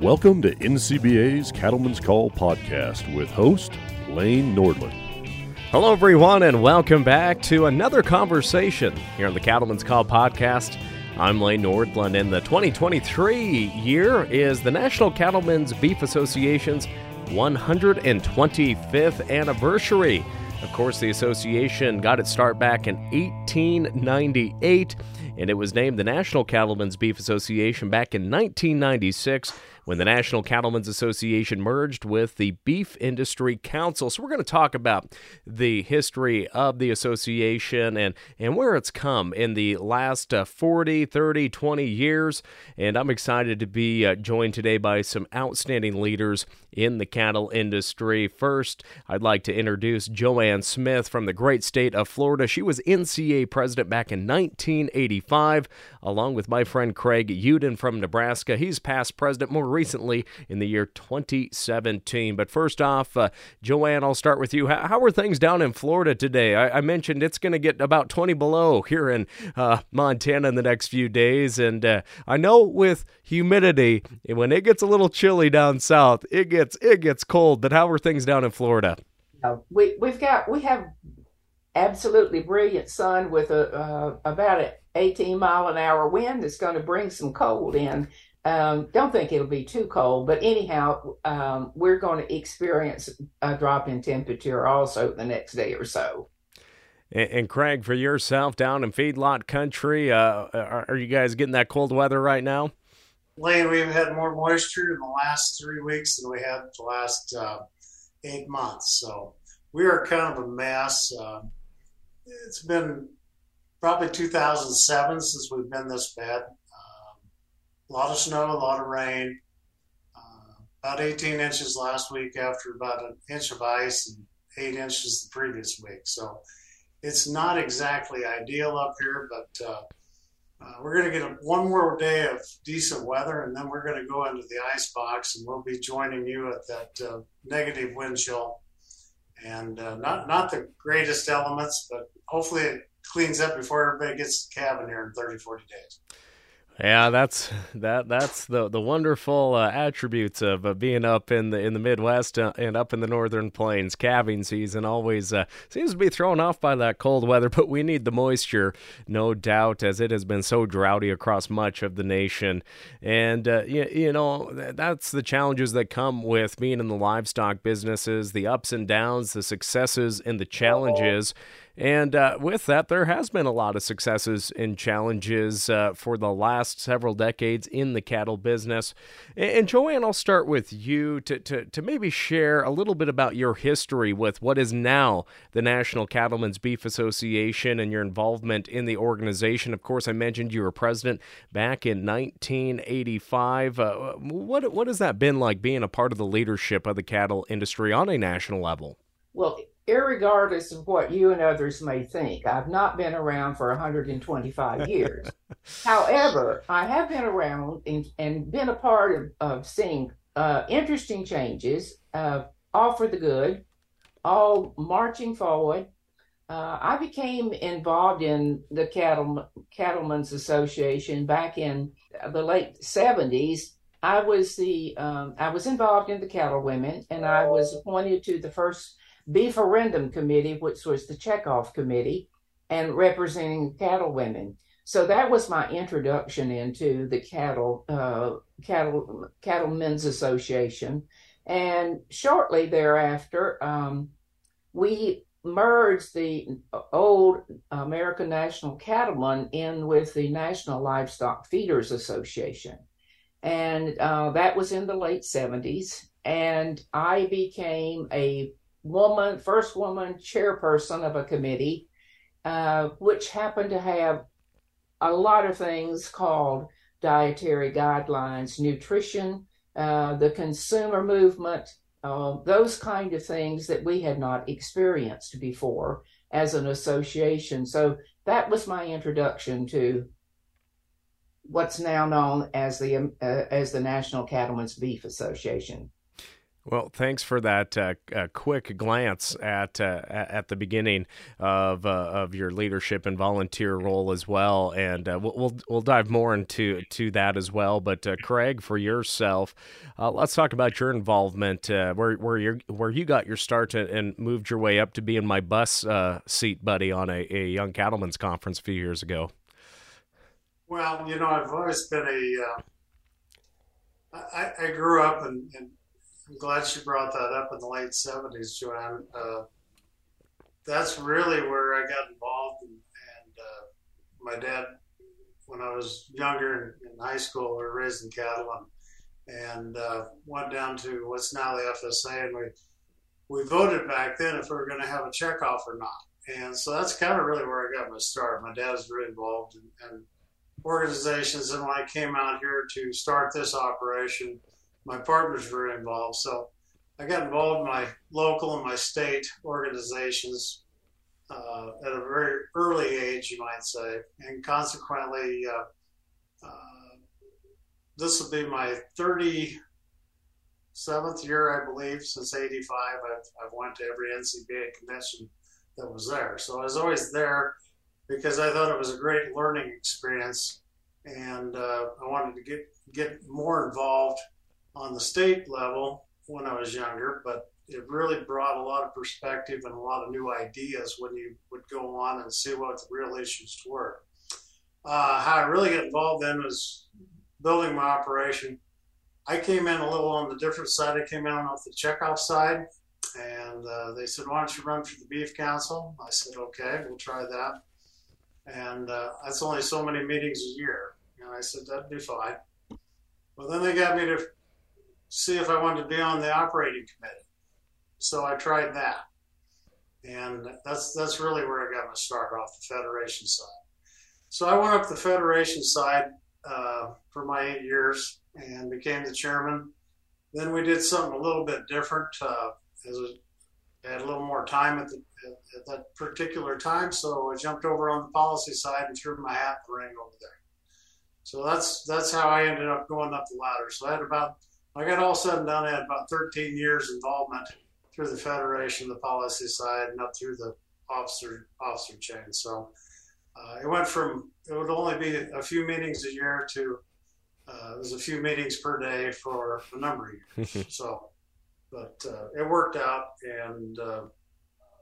Welcome to NCBA's Cattleman's Call podcast with host Lane Nordlund. Hello, everyone, and welcome back to another conversation here on the Cattleman's Call podcast. I'm Lane Nordlund, and the 2023 year is the National Cattlemen's Beef Association's 125th anniversary. Of course, the association got its start back in 1898, and it was named the National Cattlemen's Beef Association back in 1996 when the National Cattlemen's Association merged with the Beef Industry Council. So we're going to talk about the history of the association and, and where it's come in the last uh, 40, 30, 20 years. And I'm excited to be uh, joined today by some outstanding leaders in the cattle industry. First, I'd like to introduce Joanne Smith from the great state of Florida. She was NCA president back in 1985, along with my friend Craig Uden from Nebraska. He's past president more recently in the year 2017. But first off, uh, Joanne, I'll start with you. How, how, are things down in Florida today? I, I mentioned it's going to get about 20 below here in uh, Montana in the next few days. And uh, I know with humidity, when it gets a little chilly down south, it gets it gets cold. But how are things down in Florida? we we've got we have absolutely brilliant sun with a uh, about an 18 mile an hour wind that's going to bring some cold in um, don't think it'll be too cold, but anyhow, um, we're going to experience a drop in temperature also the next day or so. And, and Craig, for yourself down in feedlot country, uh, are, are, you guys getting that cold weather right now? Lane, we've had more moisture in the last three weeks than we had the last uh, eight months. So we are kind of a mess. Uh, it's been probably 2007 since we've been this bad a lot of snow, a lot of rain. Uh, about 18 inches last week after about an inch of ice and eight inches the previous week. So it's not exactly ideal up here, but uh, uh, we're going to get a, one more day of decent weather, and then we're going to go into the ice box, and we'll be joining you at that uh, negative wind chill. And uh, not not the greatest elements, but hopefully it cleans up before everybody gets to the cabin here in 30, 40 days. Yeah, that's that. That's the the wonderful uh, attributes of uh, being up in the in the Midwest uh, and up in the Northern Plains. Calving season always uh, seems to be thrown off by that cold weather, but we need the moisture, no doubt, as it has been so droughty across much of the nation. And uh, you, you know that's the challenges that come with being in the livestock businesses, the ups and downs, the successes and the challenges. And uh, with that, there has been a lot of successes and challenges uh, for the last several decades in the cattle business. And, and Joanne, I'll start with you to, to, to maybe share a little bit about your history with what is now the National Cattlemen's Beef Association and your involvement in the organization. Of course, I mentioned you were president back in 1985. Uh, what, what has that been like being a part of the leadership of the cattle industry on a national level? Well, regardless of what you and others may think, I've not been around for 125 years. However, I have been around and, and been a part of, of seeing uh, interesting changes, uh, all for the good, all marching forward. Uh, I became involved in the Cattle, Cattlemen's Association back in the late 70s. I was the um, I was involved in the cattle women, and I was appointed to the first Beeferendum Committee, which was the checkoff committee, and representing cattle women. So that was my introduction into the cattle uh, cattle cattlemen's association, and shortly thereafter, um, we merged the old American National Cattlemen in with the National Livestock Feeders Association, and uh, that was in the late seventies. And I became a woman, first woman chairperson of a committee, uh, which happened to have a lot of things called dietary guidelines, nutrition, uh, the consumer movement, uh, those kind of things that we had not experienced before as an association. So that was my introduction to what's now known as the uh, as the National Cattlemen's Beef Association. Well, thanks for that uh, uh, quick glance at uh, at the beginning of uh, of your leadership and volunteer role as well, and uh, we'll, we'll, dive more into to that as well. But Craig, for yourself, let's talk about your involvement, where where you where you got your start and moved your way up to being my bus seat buddy on a, a young cattlemen's conference a few years ago. Well, you know, I've always been a. I, I grew up in, in I'm glad she brought that up in the late 70s, Joanne. Uh, that's really where I got involved. And, and uh, my dad, when I was younger in, in, high school, we were raising cattle and, and uh, went down to what's now the FSA. And we, we voted back then if we were going to have a checkoff or not. And so that's kind of really where I got my start. My dad was really involved in, in organizations. And when I came out here to start this operation, my partners were involved. So I got involved in my local and my state organizations uh, at a very early age, you might say, and consequently, uh, uh, this will be my 37th year, I believe, since '85. I've, I've went to every NCBA convention that was there, so I was always there because I thought it was a great learning experience, and uh, I wanted to get get more involved on the state level when I was younger, but it really brought a lot of perspective and a lot of new ideas when you would go on and see what the real issues were. Uh, how I really got involved then was building my operation. I came in a little on the different side. I came in off the checkoff side, and uh, they said, "Why don't you run for the beef council?" I said, "Okay, we'll try that." And uh, that's only so many meetings a year, and I said that'd be fine. Well, then they got me to see if I wanted to be on the operating committee. So I tried that. And that's that's really where I got my start off the federation side. So I went up the federation side uh, for my eight years and became the chairman. Then we did something a little bit different. Uh, as I had a little more time at, the, at, at, that particular time, so I jumped over on the policy side and threw my hat in the ring over there. So that's that's how I ended up going up the ladder. So I had about I got all said and done. I had about 13 years involvement through the federation, the policy side, and up through the officer officer chain. So uh, it went from it would only be a few meetings a year to uh, it was a few meetings per day for a number of years. so, but uh, it worked out, and uh,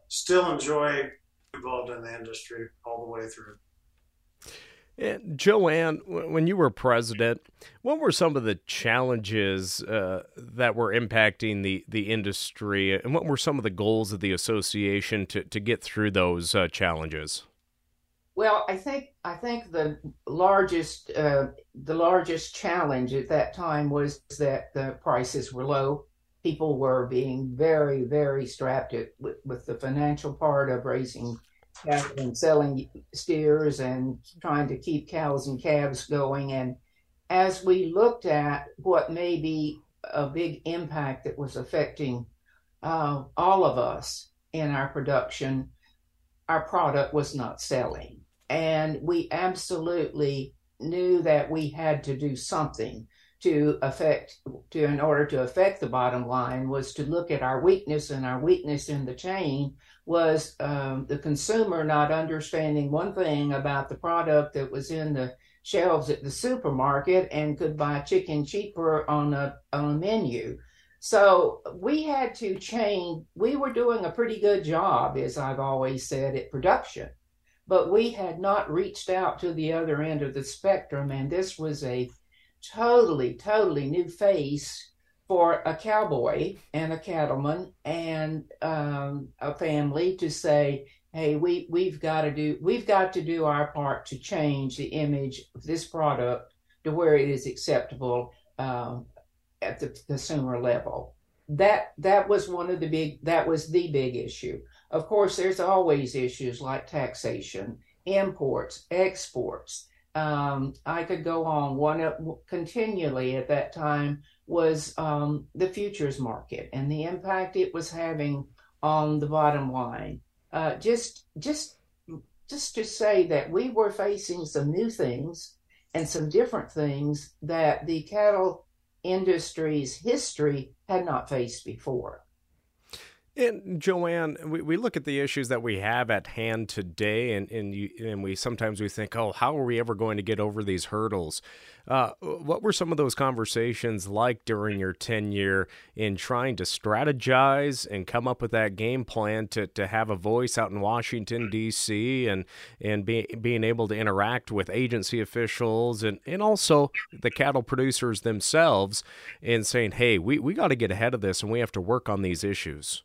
still enjoy involved in the industry all the way through. Joanne, when you were president, what were some of the challenges uh, that were impacting the, the industry, and what were some of the goals of the association to, to get through those uh, challenges? Well, I think I think the largest uh, the largest challenge at that time was that the prices were low. People were being very very strapped with, with the financial part of raising and selling steers and trying to keep cows and calves going. And as we looked at what may be a big impact that was affecting uh, all of us in our production, our product was not selling. And we absolutely knew that we had to do something to affect to in order to affect the bottom line was to look at our weakness and our weakness in the chain was um, the consumer not understanding one thing about the product that was in the shelves at the supermarket and could buy chicken cheaper on a on a menu. So we had to change. We were doing a pretty good job, as I've always said, at production, but we had not reached out to the other end of the spectrum, and this was a totally, totally new face for a cowboy and a cattleman and um, a family to say, "Hey, we we've got to do we've got to do our part to change the image of this product to where it is acceptable um, at the consumer level." That that was one of the big that was the big issue. Of course, there's always issues like taxation, imports, exports um, I could go on. One continually at that time was um, the futures market and the impact it was having on the bottom line. Uh, just, just, just to say that we were facing some new things and some different things that the cattle industry's history had not faced before. And Joanne, we, we look at the issues that we have at hand today, and and, you, and we sometimes we think, oh, how are we ever going to get over these hurdles? Uh, what were some of those conversations like during your tenure in trying to strategize and come up with that game plan to, to have a voice out in Washington D.C. and and be, being able to interact with agency officials and, and also the cattle producers themselves and saying, hey, we, we got to get ahead of this and we have to work on these issues.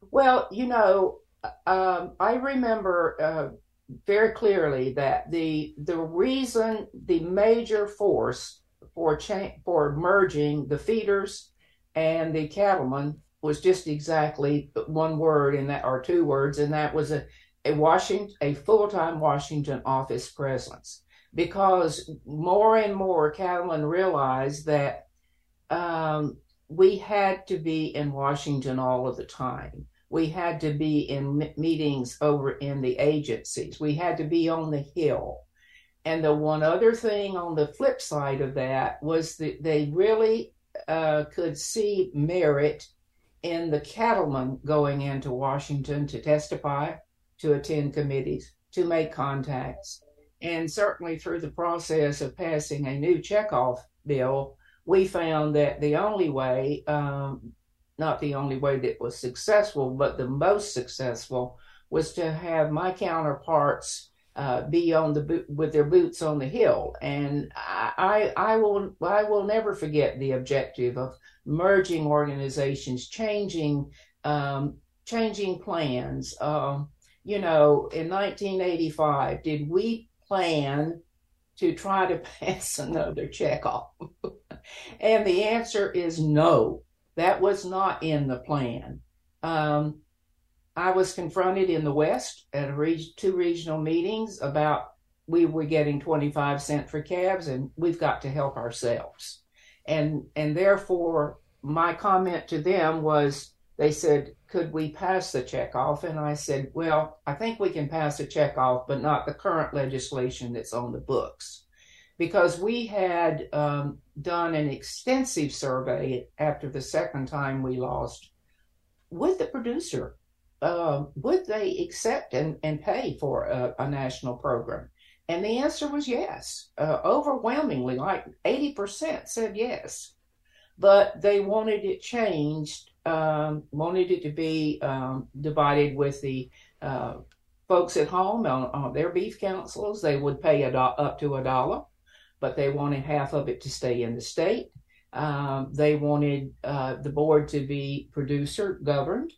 Well, you know, um, I remember uh, very clearly that the the reason, the major force for cha- for merging the feeders and the cattlemen was just exactly one word in that, or two words, and that was a a Washington, a full time Washington office presence, because more and more cattlemen realized that um, we had to be in Washington all of the time we had to be in meetings over in the agencies. We had to be on the Hill. And the one other thing on the flip side of that was that they really uh, could see merit in the cattlemen going into Washington to testify, to attend committees, to make contacts. And certainly through the process of passing a new checkoff bill, we found that the only way um, not the only way that was successful, but the most successful was to have my counterparts uh, be on the with their boots on the hill, and I, I, I will I will never forget the objective of merging organizations, changing um, changing plans. Um, you know, in 1985, did we plan to try to pass another and the answer is no. That was not in the plan. Um, I was confronted in the West at reg- two regional meetings about we were getting 25 cent for cabs and we've got to help ourselves. And, and therefore my comment to them was, they said, could we pass the check off? And I said, well, I think we can pass the check off, but not the current legislation that's on the books because we had um, done an extensive survey after the second time we lost with the producer. Uh, would they accept and, and pay for a, a, national program? And the answer was yes. Uh, overwhelmingly, like 80% said yes. But they wanted it changed, um, wanted it to be um, divided with the uh, folks at home on, on, their beef councils. They would pay a do- up to a dollar but they wanted half of it to stay in the state. Um, they wanted uh, the board to be producer governed.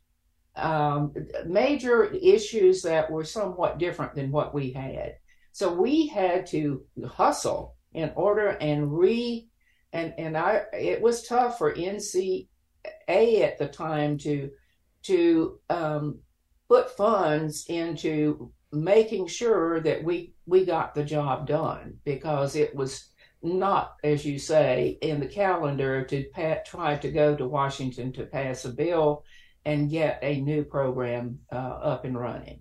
Um, major issues that were somewhat different than what we had. So we had to hustle in order and re and and I it was tough for NCA at the time to to um, put funds into making sure that we we got the job done because it was not, as you say, in the calendar to try to go to Washington to pass a bill and get a new program uh, up and running.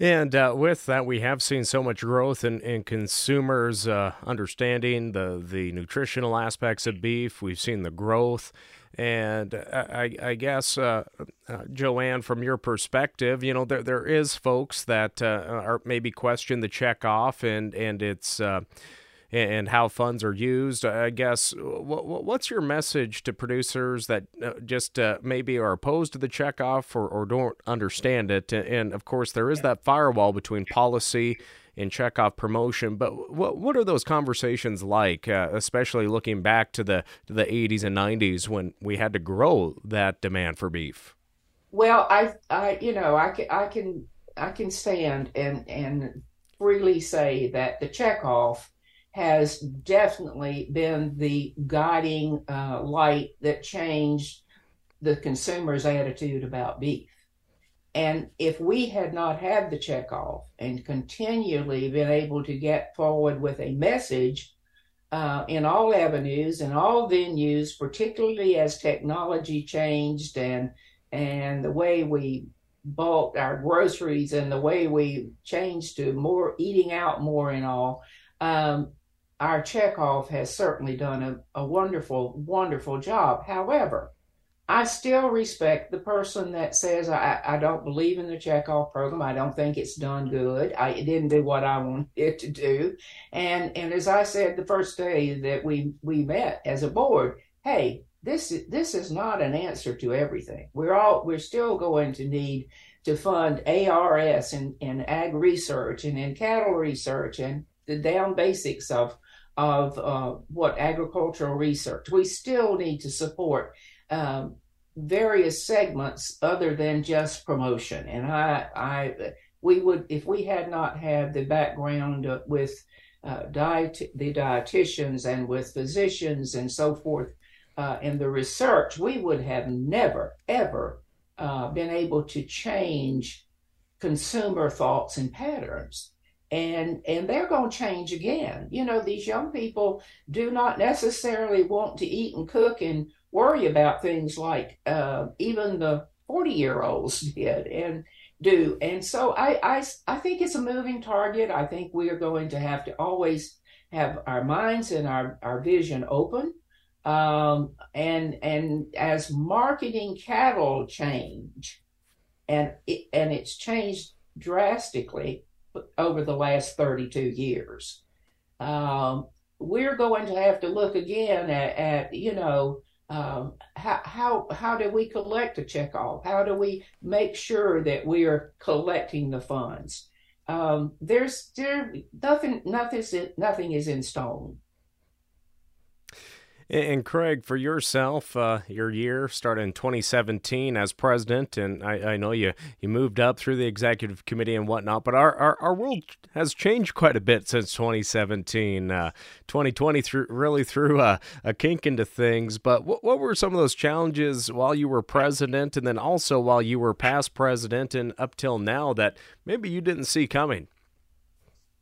And uh, with that, we have seen so much growth in, in consumers uh, understanding the, the nutritional aspects of beef. We've seen the growth and I, I guess, uh, uh, Joanne, from your perspective, you know, there there is folks that uh, are maybe question the check off and and it's uh, and how funds are used. I guess what, what's your message to producers that uh, just uh, maybe are opposed to the check off or, or don't understand it? And of course, there is that firewall between policy in checkoff promotion. But what what are those conversations like, uh, especially looking back to the to the 80s and 90s when we had to grow that demand for beef? Well, I I you know I can I can I can stand and and freely say that the checkoff has definitely been the guiding uh, light that changed the consumer's attitude about beef. And if we had not had the checkoff and continually been able to get forward with a message uh, in all avenues and all venues, particularly as technology changed and and the way we bought our groceries and the way we changed to more eating out more and all, um, our checkoff has certainly done a, a wonderful, wonderful job. However, I still respect the person that says I, I don't believe in the checkoff program. I don't think it's done good. I it didn't do what I wanted it to do. And and as I said the first day that we we met as a board, hey, this this is not an answer to everything. We're all we're still going to need to fund ARS and, and ag research and in cattle research and the down basics of of uh, what agricultural research. We still need to support um, various segments other than just promotion. And I, I, we would, if we had not had the background with uh, diet, the dietitians and with physicians and so forth uh, in the research, we would have never, ever uh, been able to change consumer thoughts and patterns and and they're going to change again you know these young people do not necessarily want to eat and cook and worry about things like uh, even the 40 year olds did and do and so I, I i think it's a moving target i think we are going to have to always have our minds and our, our vision open um, and and as marketing cattle change and it, and it's changed drastically over the last 32 years. Um, we're going to have to look again at, at you know, um, how, how, how do we collect a checkoff? How do we make sure that we are collecting the funds? Um, there's there nothing, nothing, nothing is in stone. And Craig, for yourself, uh, your year started in 2017 as president, and I, I, know you, you moved up through the executive committee and whatnot, but our, our, our world has changed quite a bit since 2017. Uh, 2020 threw, really threw a, a kink into things, but what, what were some of those challenges while you were president and then also while you were past president and up till now that maybe you didn't see coming?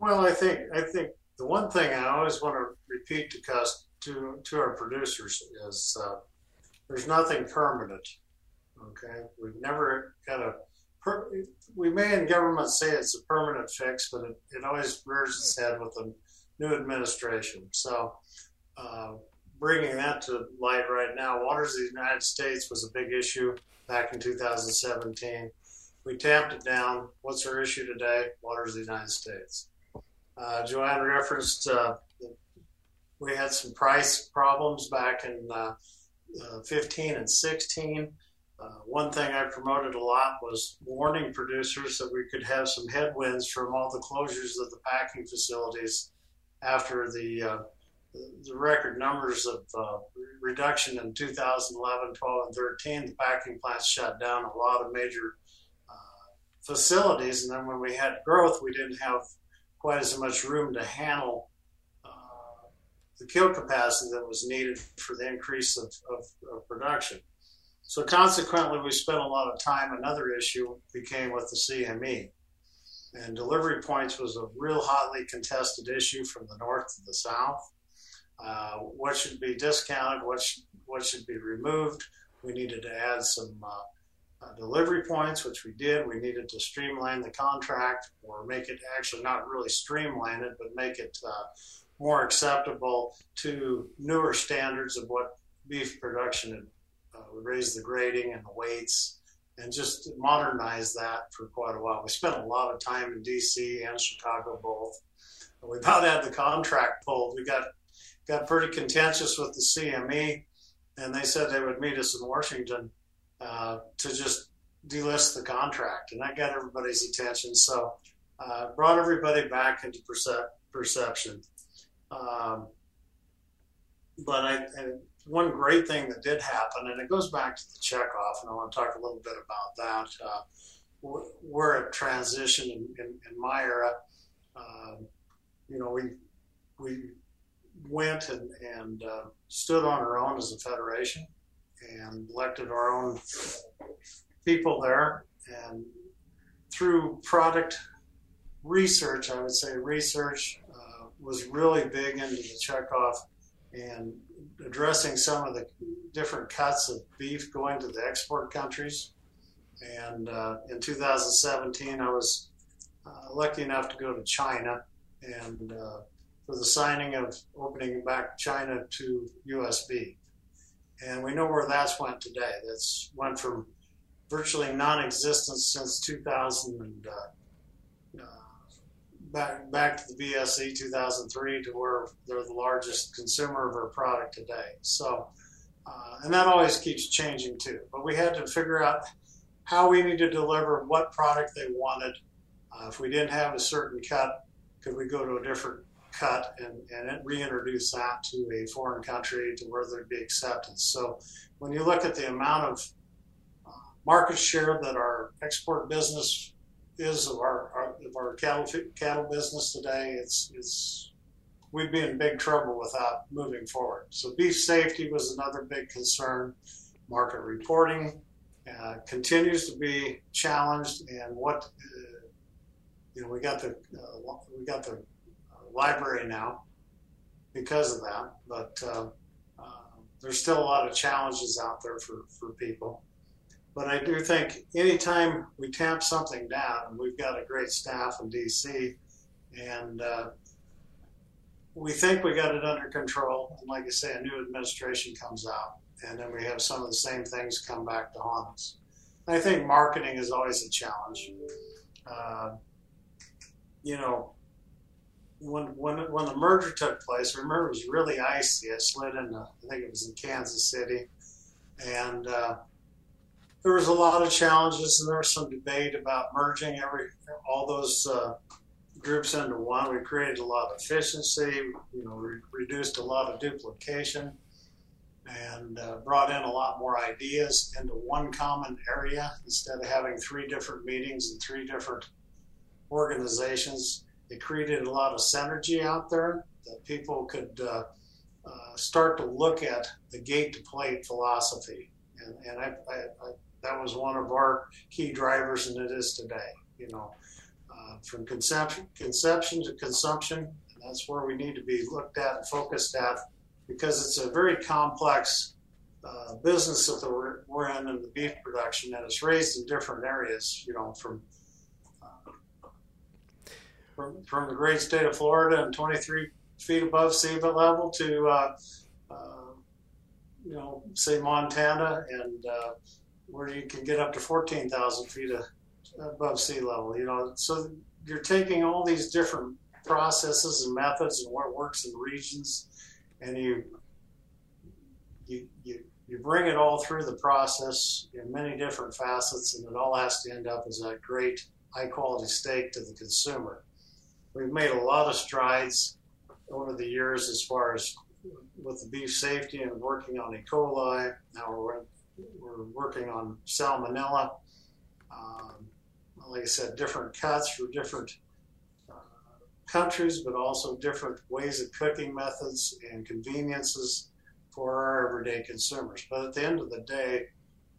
Well, I think I think the one thing I always want to repeat to customers to to our producers is uh, there's nothing permanent. Okay, we've never got a. Per, we may in government say it's a permanent fix, but it, it always rears its head with a new administration. So, uh, bringing that to light right now, waters of the United States was a big issue back in 2017. We tamped it down. What's our issue today? Waters of the United States. Uh, Joanne referenced uh, we had some price problems back in uh, uh, 15 and 16. Uh, one thing I promoted a lot was warning producers that we could have some headwinds from all the closures of the packing facilities after the uh, the record numbers of uh, reduction in 2011, 12, and 13. The packing plants shut down a lot of major uh, facilities, and then when we had growth, we didn't have quite as much room to handle the kill capacity that was needed for the increase of, of, of production. So consequently, we spent a lot of time. Another issue became with the CME. And delivery points was a real hotly contested issue from the north to the south. Uh, what should be discounted? What should, what should be removed? We needed to add some uh, uh, delivery points, which we did. We needed to streamline the contract or make it actually not really streamline it, but make it uh, more acceptable to newer standards of what beef production had uh, raised the grading and the weights and just modernize that for quite a while. We spent a lot of time in DC and Chicago both. We about had the contract pulled. We got got pretty contentious with the CME, and they said they would meet us in Washington uh, to just delist the contract, and that got everybody's attention. So uh, brought everybody back into percep- perception. Um, but I, one great thing that did happen, and it goes back to the checkoff, and I want to talk a little bit about that. Uh, we're at transition in, in, in my era. Um, you know, we we went and, and uh, stood on our own as a federation and elected our own people there. And through product research, I would say research, was really big into the checkoff and addressing some of the different cuts of beef going to the export countries. And uh, in 2017, I was uh, lucky enough to go to China and uh, for the signing of opening back China to USB. And we know where that's went today. That's went from virtually non-existent since 2000 and uh, back back to the BSE 2003 to where they're the largest consumer of our product today. So, uh, and that always keeps changing too. But we had to figure out how we need to deliver what product they wanted. Uh, if we didn't have a certain cut, could we go to a different cut and, and reintroduce that to a foreign country to where there'd be acceptance? So when you look at the amount of uh, market share that our export business is of our, our of our cattle cattle business today, it's it's we'd be in big trouble without moving forward. So beef safety was another big concern. Market reporting uh, continues to be challenged, and what uh, you know, we got the uh, we got the library now because of that, but uh, uh, there's still a lot of challenges out there for for people. But I do think anytime we tamp something down, and we've got a great staff in DC, and uh, we think we got it under control. And like I say, a new administration comes out, and then we have some of the same things come back to haunt us. I think marketing is always a challenge. Uh, you know, when when when the merger took place, remember it was really icy. I slid in, I think it was in Kansas City, and uh, there was a lot of challenges, and there was some debate about merging every all those uh, groups into one. We created a lot of efficiency. You know, re- reduced a lot of duplication and uh, brought in a lot more ideas into one common area instead of having three different meetings and three different organizations. It created a lot of synergy out there that people could uh, uh, start to look at the gate to plate philosophy. And, and I, I, I, that was one of our key drivers, and it is today. You know, uh, from conception, conception to consumption, that's where we need to be looked at and focused at because it's a very complex uh, business that we're, we're in in the beef production and it's raised in different areas, you know, from, uh, from, from the great state of Florida and 23 feet above sea level to, uh, uh, you know, say Montana and uh, where you can get up to 14,000 feet above sea level, you know, so you're taking all these different processes and methods and what works in regions and you you you you bring it all through the process in many different facets, and it all has to end up as a great high quality steak to the consumer. We've made a lot of strides over the years as far as with the beef safety and working on E. coli. Now we're, we're working on salmonella. Um, like I said, different cuts for different countries, but also different ways of cooking methods and conveniences for our everyday consumers. But at the end of the day,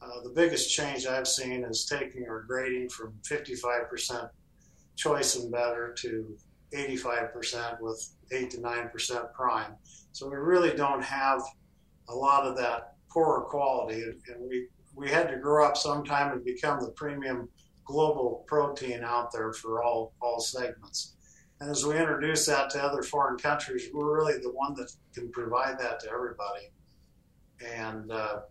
uh, the biggest change I've seen is taking our grading from 55% choice and better to 85% with 8 to 9% prime. So we really don't have a lot of that poorer quality. And we, we had to grow up sometime and become the premium global protein out there for all, all segments. And as we introduce that to other foreign countries, we're really the one that can provide that to everybody. And uh,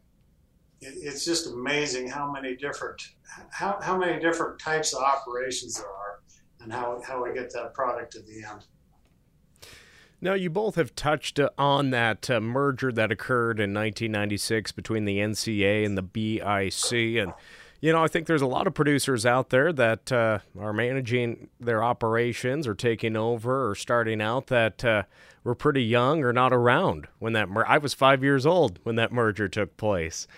it, it's just amazing how many different how, how many different types of operations there are, and how how we get that product to the end. Now, you both have touched on that uh, merger that occurred in 1996 between the NCA and the BIC, and you know, I think there's a lot of producers out there that uh, are managing their operations or taking over or starting out that uh, were pretty young or not around when that. Mer- I was five years old when that merger took place,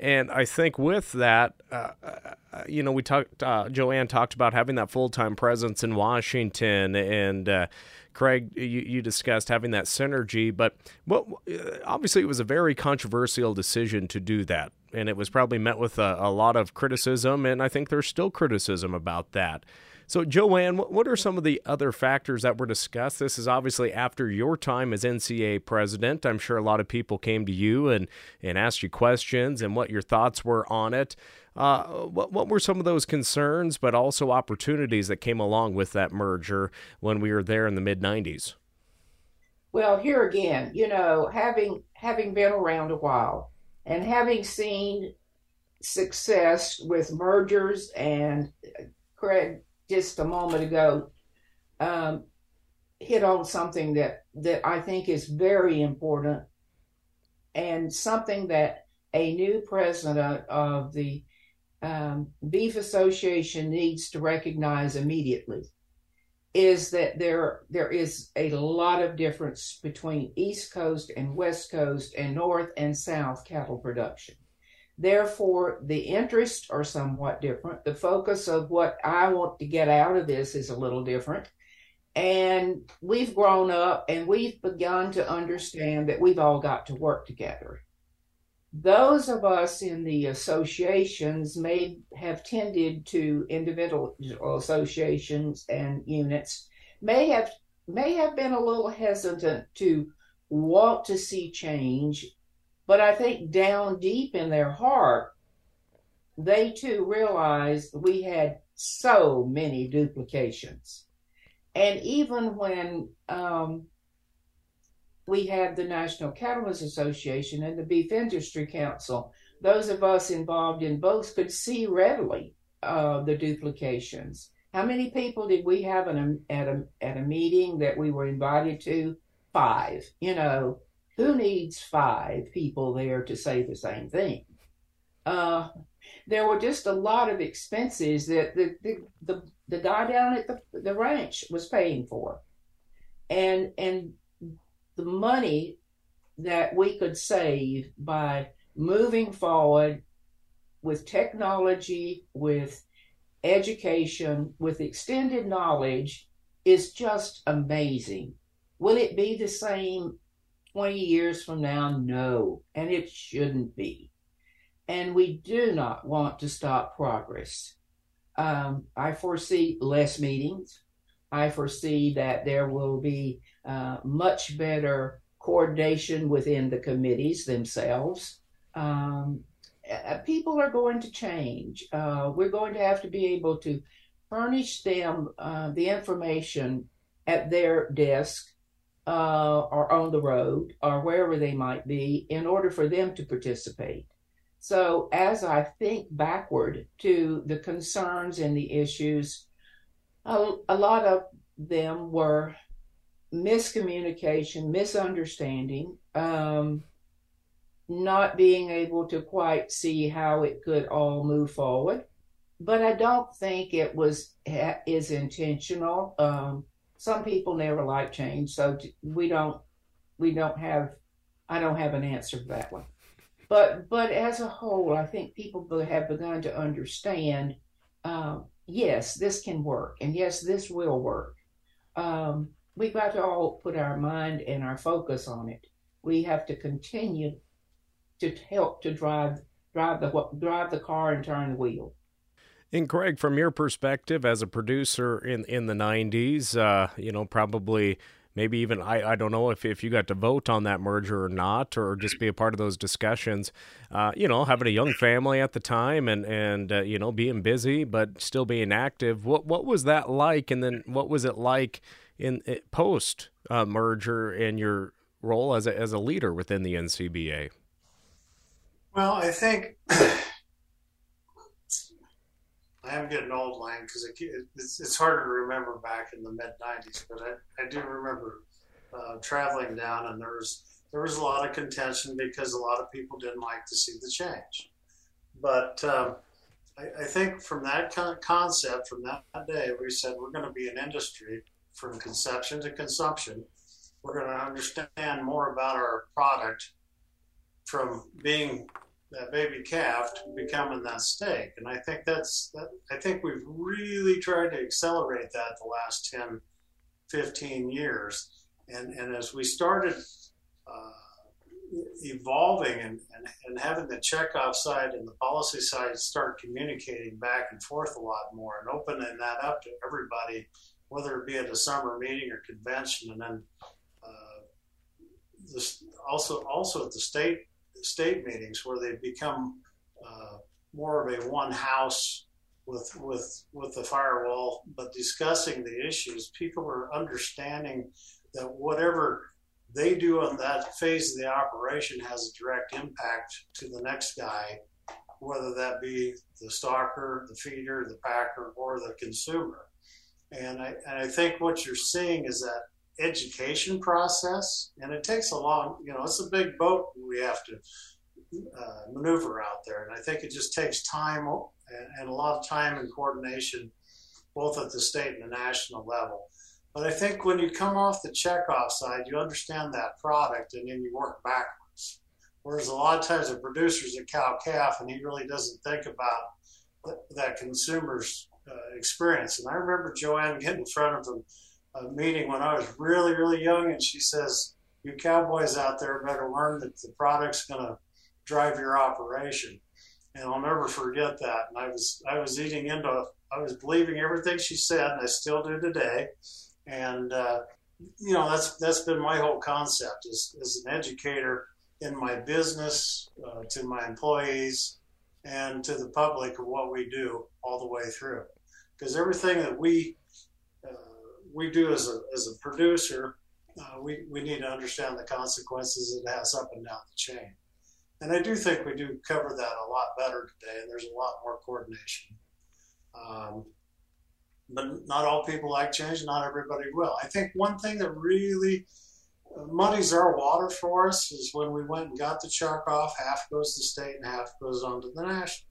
and I think with that, uh, uh you know, we talked. Uh, Joanne talked about having that full time presence in Washington and. Uh, Craig, you, you, discussed having that synergy, but what, obviously it was a very controversial decision to do that and it was probably met with a, a lot of criticism, and I think there's still criticism about that. So, Joanne, what are some of the other factors that were discussed? This is obviously after your time as NCA president. I'm sure a lot of people came to you and, and asked you questions and what your thoughts were on it. Uh, what, what were some of those concerns, but also opportunities that came along with that merger when we were there in the mid 90s? Well, here again, you know, having having been around a while and having seen success with mergers and Craig just a moment ago um, hit on something that that I think is very important and something that a new president of the um, Beef Association needs to recognize immediately is that there there is a lot of difference between East Coast and West Coast and North and South cattle production. Therefore, the interests are somewhat different. The focus of what I want to get out of this is a little different. And we've grown up and we've begun to understand that we've all got to work together. Those of us in the associations may have tended to individual associations and units may have may have been a little hesitant to want to see change, but I think down deep in their heart, they too realized we had so many duplications. And even when um, we had the National Cattlemen's Association and the Beef Industry Council, those of us involved in both could see readily uh, the duplications. How many people did we have a, at, a, at a meeting that we were invited to? Five. You know, who needs five people there to say the same thing? Uh, there were just a lot of expenses that the, the, the, the guy down at the, the ranch was paying for. And, and the money that we could save by moving forward with technology, with education, with extended knowledge is just amazing. Will it be the same 20 years from now? No, and it shouldn't be. And we do not want to stop progress. Um, I foresee less meetings. I foresee that there will be uh, much better coordination within the committees themselves. Um, people are going to change. Uh, we're going to have to be able to furnish them uh, the information at their desk uh, or on the road or wherever they might be in order for them to participate. So, as I think backward to the concerns and the issues, a, a lot of them were miscommunication, misunderstanding, um, not being able to quite see how it could all move forward. But I don't think it was is intentional. Um, some people never like change, so we don't we don't have I don't have an answer for that one. But but as a whole, I think people have begun to understand. Um, yes, this can work, and yes, this will work. Um, we've got to all put our mind and our focus on it. We have to continue to help to drive drive the drive the car and turn the wheel. And Craig, from your perspective as a producer in in the '90s, uh, you know, probably maybe even I, I don't know if, if you got to vote on that merger or not or just be a part of those discussions uh, you know having a young family at the time and and uh, you know being busy but still being active what what was that like? And then what was it like in, in post uh, merger and your role as a, as a leader within the NCBA well I think I am getting old, Lane, because it, it's, it's harder to remember back in the mid '90s. But I, I do remember uh, traveling down, and there was there was a lot of contention because a lot of people didn't like to see the change. But um, I, I, think from that concept, from that day, we said we're going to be an industry from conception to consumption. We're going to understand more about our product from being that baby calf to becoming that steak. And I think that's that. I think we've really tried to accelerate that the last 10, 15 years. And and as we started uh, evolving and, and, and having the checkoff side and the policy side start communicating back and forth a lot more and opening that up to everybody, whether it be at a summer meeting or convention, and then uh, this also also at the state state meetings where they've become uh, more of a one house with with with the firewall, but discussing the issues. People are understanding that whatever they do on that phase of the operation has a direct impact to the next guy, whether that be the stocker, the feeder, the packer, or the consumer. And I, and I think what you're seeing is that education process, and it takes a long, you know, it's a big boat we have to uh, maneuver out there. And I think it just takes time and, a lot of time and coordination, both at the state and the national level. But I think when you come off the checkoff side, you understand that product and then you work backwards. Whereas a lot of times a producer's a cow calf and he really doesn't think about that consumer's uh, experience. And I remember Joanne getting in front of a, a meeting when I was really, really young, and she says, "You cowboys out there better learn that the product's going to drive your operation." And I'll never forget that. And I was I was eating into I was believing everything she said, and I still do today. And uh, you know that's that's been my whole concept as, as an educator in my business uh, to my employees and to the public of what we do all the way through. Because everything that we we do as a as a producer, uh, we we need to understand the consequences it has up and down the chain. And I do think we do cover that a lot better today, and there's a lot more coordination. Um, but not all people like change. Not everybody will. I think one thing that really uh, muddies our water for us is when we went and got the checkoff, half goes to state and half goes on to the national.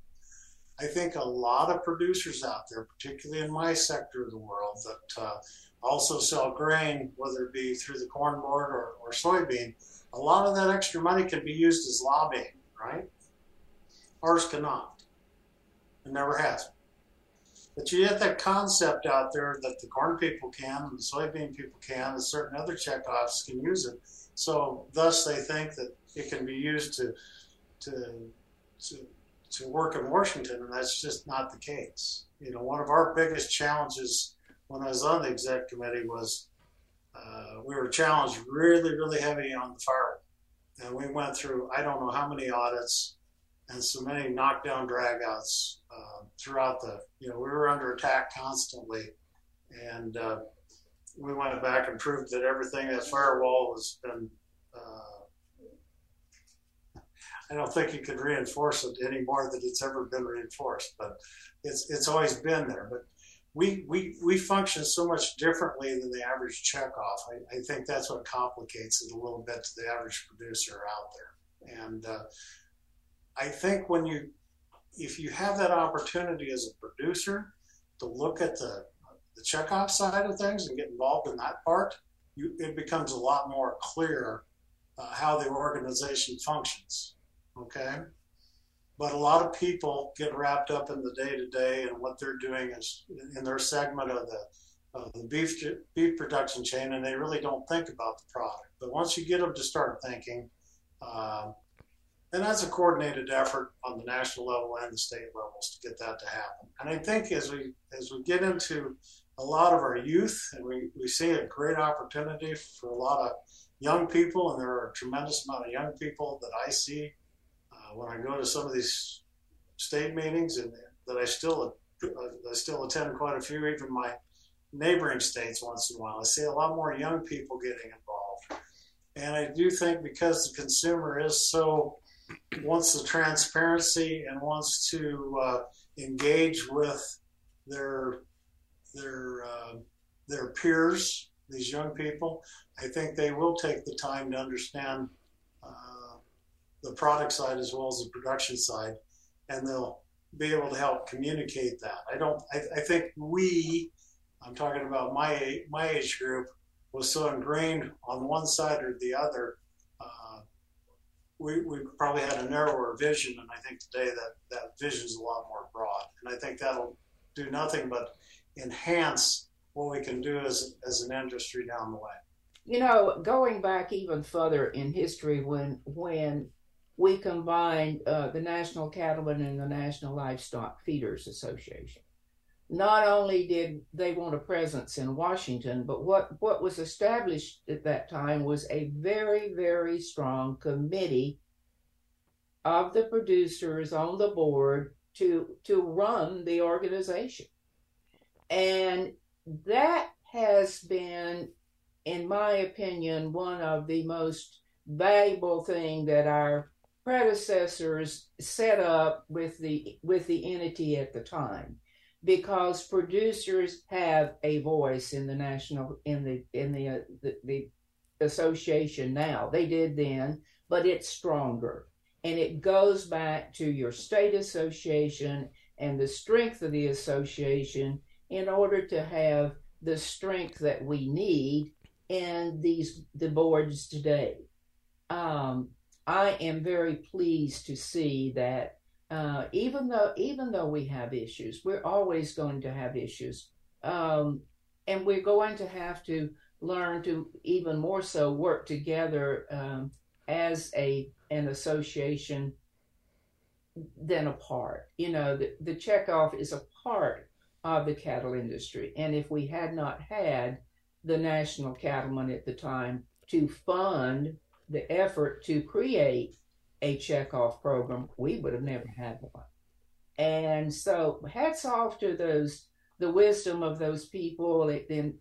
I think a lot of producers out there, particularly in my sector of the world, that uh, also sell grain, whether it be through the corn board or, or soybean, a lot of that extra money can be used as lobbying, right? Ours cannot. It never has. But you get that concept out there that the corn people can, and the soybean people can, and certain other checkoffs can use it. So thus they think that it can be used to to to to work in Washington, and that's just not the case. You know, one of our biggest challenges when I was on the exec committee was uh, we were challenged really, really heavy on the firewall. And we went through, I don't know how many audits and so many knockdown dragouts uh, throughout the, you know, we were under attack constantly. And uh, we went back and proved that everything that firewall has been uh, I don't think you could reinforce it any more than it's ever been reinforced, but it's it's always been there. But we we we function so much differently than the average checkoff. I, I think that's what complicates it a little bit to the average producer out there. And uh, I think when you if you have that opportunity as a producer to look at the the checkoff side of things and get involved in that part, you, it becomes a lot more clear uh, how the organization functions. Okay. But a lot of people get wrapped up in the day to day and what they're doing is in their segment of the of the beef beef production chain, and they really don't think about the product. But once you get them to start thinking, um, and that's a coordinated effort on the national level and the state levels to get that to happen. And I think as we as we get into a lot of our youth, and we, we see a great opportunity for a lot of young people, and there are a tremendous amount of young people that I see when I go to some of these state meetings, and that I still uh, I still attend quite a few, even my neighboring states once in a while. I see a lot more young people getting involved, and I do think because the consumer is so wants the transparency and wants to uh, engage with their their uh, their peers, these young people, I think they will take the time to understand the product side as well as the production side, and they'll be able to help communicate that. I don't. I, I think we, I'm talking about my my age group, was so ingrained on one side or the other. Uh, we, we probably had a narrower vision, and I think today that that vision is a lot more broad, and I think that'll do nothing but enhance what we can do as as an industry down the way. You know, going back even further in history, when when we combined uh, the National Cattlemen and the National Livestock Feeders Association. Not only did they want a presence in Washington, but what, what was established at that time was a very, very strong committee of the producers on the board to, to run the organization. And that has been in my opinion, one of the most valuable thing that our predecessors set up with the with the entity at the time because producers have a voice in the national in the in the uh, the, the association now. They did then but it's stronger. And it goes back to your state association and the strength of the association in order to have the strength that we need in these the boards today. Um, I am very pleased to see that uh, even though even though we have issues, we're always going to have issues, um, and we're going to have to learn to even more so work together um, as a an association than apart. You know, the, the checkoff is a part of the cattle industry, and if we had not had the national cattlemen at the time to fund the effort to create a checkoff program, we would have never had one. And so, hats off to those the wisdom of those people then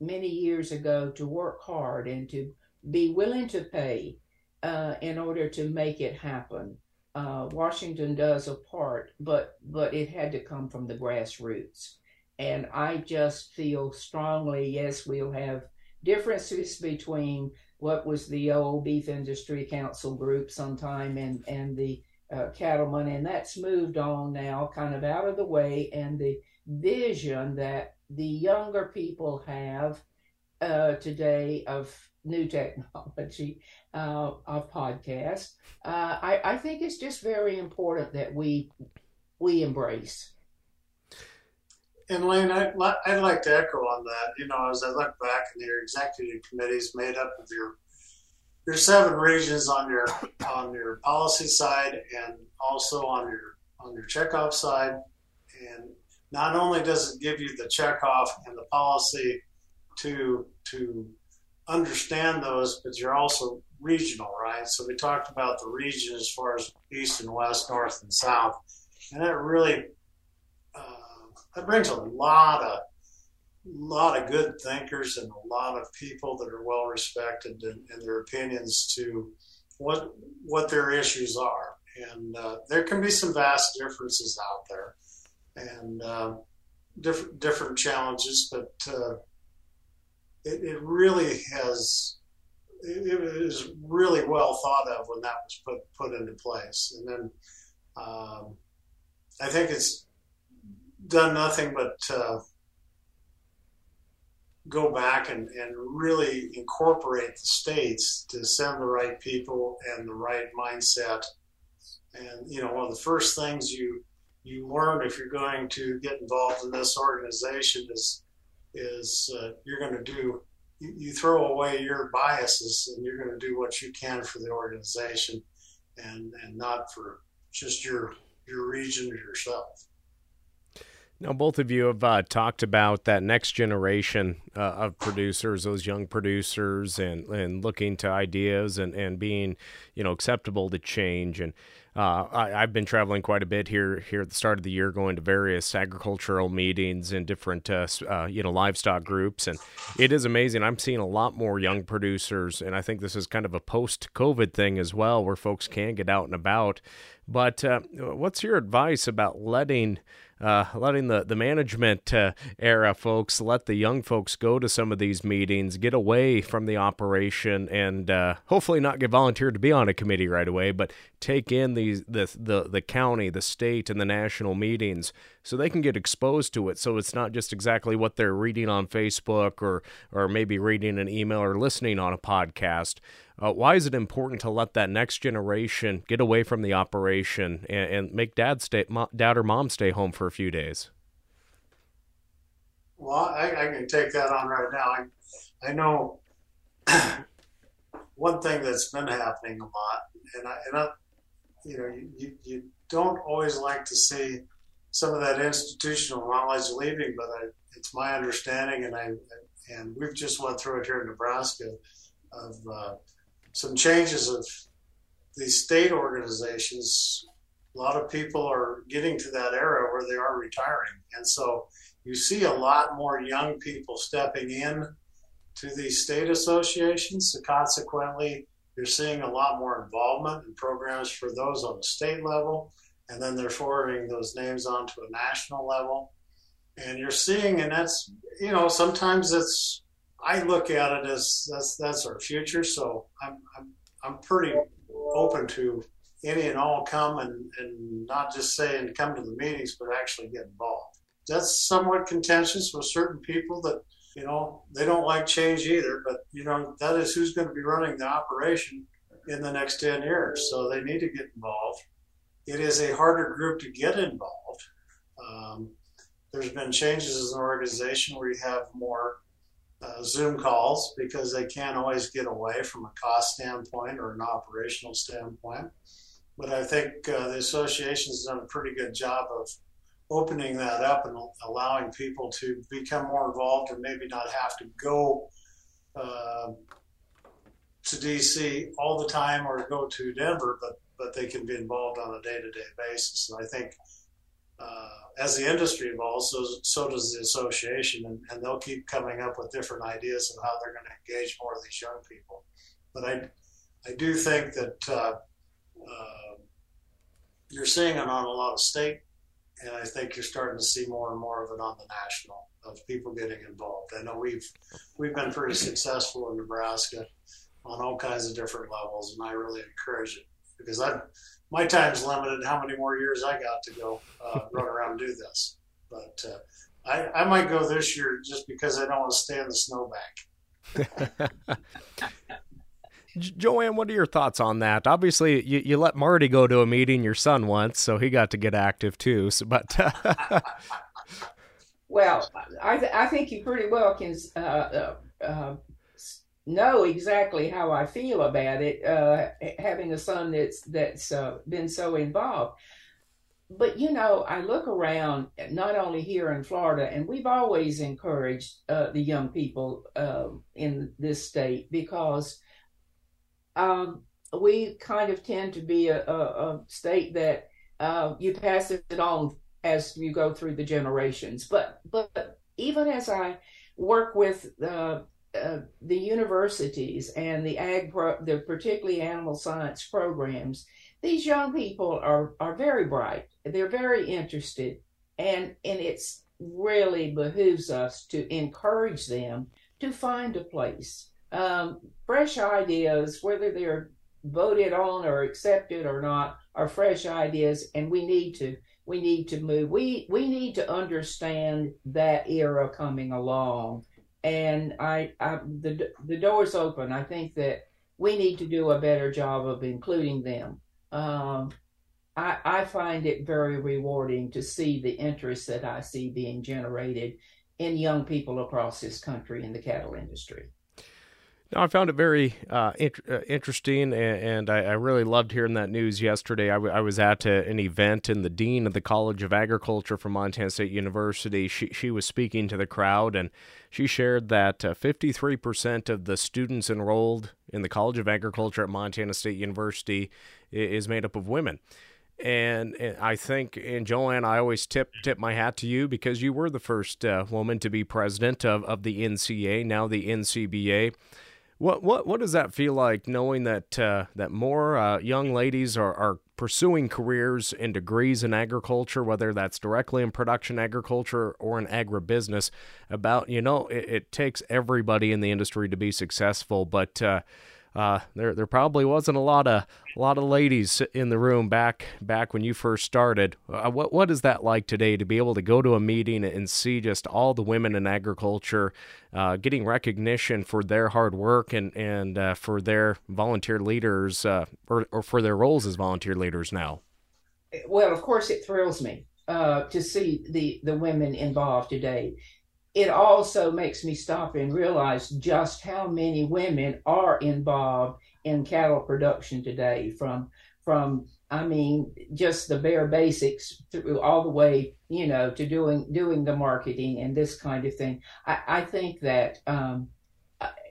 many years ago to work hard and to be willing to pay uh, in order to make it happen. Uh, Washington does a part, but but it had to come from the grassroots. And I just feel strongly, yes, we'll have differences between what was the old beef industry council group sometime and and the uh, cattlemen and that's moved on now kind of out of the way. And the vision that the younger people have uh, today of new technology uh, of podcasts uh, I, I think it's just very important that we we embrace and Lane, I'd, I'd like to echo on that. You know, as I look back in your executive committees made up of your your seven regions on your on your policy side and also on your on your checkoff side. And not only does it give you the checkoff and the policy to to understand those, but you're also regional, right? So we talked about the region as far as east and west, north and south, and that really that brings a lot of lot of good thinkers and a lot of people that are well respected in, in their opinions to what what their issues are. And uh, there can be some vast differences out there, and uh, different different challenges, but uh, it, it really has it, really well thought of when that was put put into place. And then um, I think it's done nothing but uh, go back and, and really incorporate the states to send the right people and the right mindset. And you know, one of the first things you you learn if you're going to get involved in this organization is is uh, you're going to do you, you throw away your biases and you're going to do what you can for the organization and and not for just your your region or yourself. Now, both of you have uh, talked about that next generation uh, of producers, those young producers, and, and looking to ideas and, and being, you know, acceptable to change. And uh, I, have been traveling quite a bit here here at the start of the year, going to various agricultural meetings and different, uh, uh, you know, livestock groups, and it is amazing. I'm seeing a lot more young producers, and I think this is kind of a post-COVID thing as well, where folks can get out and about. But uh, what's your advice about letting uh, letting the, the management uh, era folks let the young folks go to some of these meetings, get away from the operation, and uh, hopefully not get volunteered to be on a committee right away, but take in the, the the county, the state, and the national meetings so they can get exposed to it. So it's not just exactly what they're reading on Facebook or or maybe reading an email or listening on a podcast. Uh, why is it important to let that next generation get away from the operation and, and make dad stay, dad or mom stay home for a few days? Well, I, I can take that on right now. I, I know one thing that's been happening a lot, and I, and I you know, you, you don't always like to see some of that institutional knowledge leaving, but I, it's my understanding, and I and we've just went through it here in Nebraska of uh, some changes of these state organizations. A lot of people are getting to that era where they are retiring, and so you see a lot more young people stepping in to these state associations. So consequently, you're seeing a lot more involvement in programs for those on the state level, and then they're forwarding those names onto a national level. And you're seeing, and that's you know sometimes it's I look at it as that's that's our future. So I'm I'm I'm pretty open to any and all come and, and not just say and come to the meetings, but actually get involved. That's somewhat contentious with certain people that you know, they don't like change either, but you know, that is who's going to be running the operation in the next 10 years. So they need to get involved. It is a harder group to get involved. Um, there's been changes in the organization where you have more uh, Zoom calls because they can't always get away from a cost standpoint or an operational standpoint. But I think uh, the association has done a pretty good job of opening that up and allowing people to become more involved and maybe not have to go uh, to DC all the time or go to Denver, but but they can be involved on a day-to-day basis. And I think uh, as the industry evolves, so, so does the association, and, and, they'll keep coming up with different ideas of how they're going to engage more of these young people. But I, I do think that uh, uh, you're seeing it on a lot of state and I think you're starting to see more and more of it on the national of people getting involved. I know we've we've been pretty successful in Nebraska on all kinds of different levels, and I really encourage it because I my time's limited. How many more years I got to go uh, run around and do this? But uh, I I might go this year just because I don't want to stay in the snowbank. Joanne, what are your thoughts on that? Obviously, you, you let Marty go to a meeting your son once, so he got to get active too. So, but well, I th- I think you pretty well can uh, uh, uh, know exactly how I feel about it. Uh, having a son that's that's uh, been so involved. But you know, I look around not only here in Florida, and we've always encouraged uh, the young people in this state because um, we kind of tend to be a, a, a state that uh, you pass it on as you go through the generations. But but even as I work with uh, uh, the universities and the ag, pro- the particularly animal science programs, these young people are are very bright. They're very interested, and and it's really behooves us to encourage them to find a place um, fresh ideas, whether they're voted on or accepted or not, are fresh ideas, and we need to we need to move. We we need to understand that era coming along, and I, I the the door's open. I think that we need to do a better job of including them. Um, I, I find it very rewarding to see the interest that I see being generated in young people across this country in the cattle industry. No, I found it very uh, int- uh, interesting, and, and I, I, really loved hearing that news yesterday. I, w- I was at a, an event, and the dean of the College of Agriculture from Montana State University, she, she was speaking to the crowd, and she shared that uh, 53% of the students enrolled in the College of Agriculture at Montana State University is made up of women. And, and, I think, and Joanne, I always tip tip my hat to you because you were the first uh, woman to be president of, of the NCA, now the NCBA. What what what does that feel like knowing that uh, that more uh, young ladies are, are pursuing careers and degrees in agriculture, whether that's directly in production agriculture or in agribusiness? About you know, it, it takes everybody in the industry to be successful, but uh, uh, there there probably wasn't a lot of a lot of ladies in the room back back when you first started. Uh, what what is that like today to be able to go to a meeting and see just all the women in agriculture uh, getting recognition for their hard work and and uh, for their volunteer leaders uh, or or for their roles as volunteer leaders now? Well, of course, it thrills me uh, to see the the women involved today it also makes me stop and realize just how many women are involved in cattle production today from from I mean just the bare basics through all the way you know to doing doing the marketing and this kind of thing. I, I think that um,